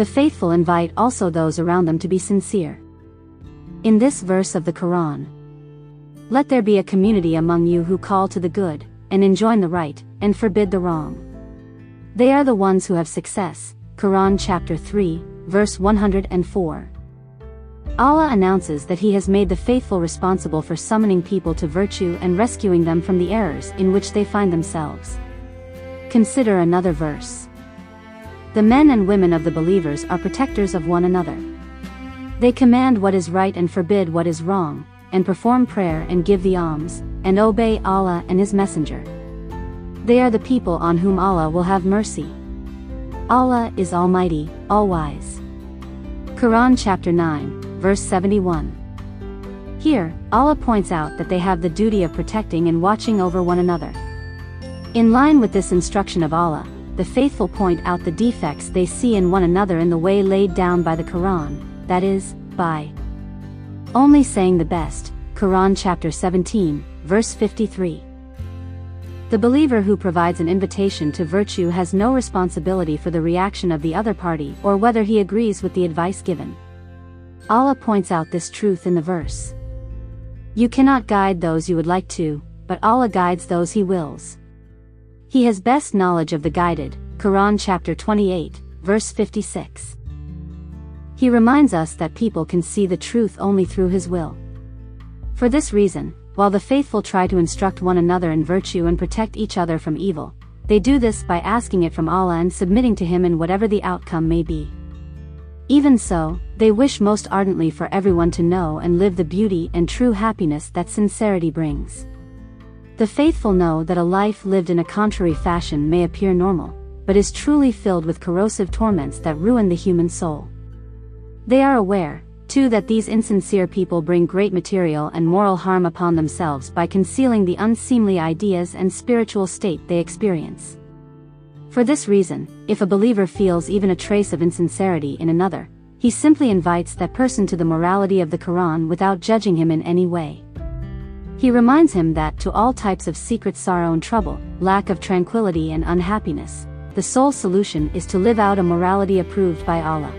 The faithful invite also those around them to be sincere. In this verse of the Quran, let there be a community among you who call to the good, and enjoin the right, and forbid the wrong. They are the ones who have success. Quran chapter 3, verse 104. Allah announces that He has made the faithful responsible for summoning people to virtue and rescuing them from the errors in which they find themselves. Consider another verse. The men and women of the believers are protectors of one another. They command what is right and forbid what is wrong, and perform prayer and give the alms, and obey Allah and His Messenger. They are the people on whom Allah will have mercy. Allah is Almighty, All-Wise. Quran chapter 9, verse 71. Here, Allah points out that they have the duty of protecting and watching over one another. In line with this instruction of Allah, the faithful point out the defects they see in one another in the way laid down by the Quran, that is, by only saying the best, Quran chapter 17, verse 53. The believer who provides an invitation to virtue has no responsibility for the reaction of the other party or whether he agrees with the advice given. Allah points out this truth in the verse. You cannot guide those you would like to, but Allah guides those He wills. He has best knowledge of the guided, Quran chapter 28, verse 56. He reminds us that people can see the truth only through His will. For this reason, while the faithful try to instruct one another in virtue and protect each other from evil, they do this by asking it from Allah and submitting to Him in whatever the outcome may be. Even so, they wish most ardently for everyone to know and live the beauty and true happiness that sincerity brings. The faithful know that a life lived in a contrary fashion may appear normal, but is truly filled with corrosive torments that ruin the human soul. They are aware, too that these insincere people bring great material and moral harm upon themselves by concealing the unseemly ideas and spiritual state they experience. For this reason, if a believer feels even a trace of insincerity in another, he simply invites that person to the morality of the Quran without judging him in any way. He reminds him that to all types of secret sorrow and trouble, lack of tranquility and unhappiness, the sole solution is to live out a morality approved by Allah.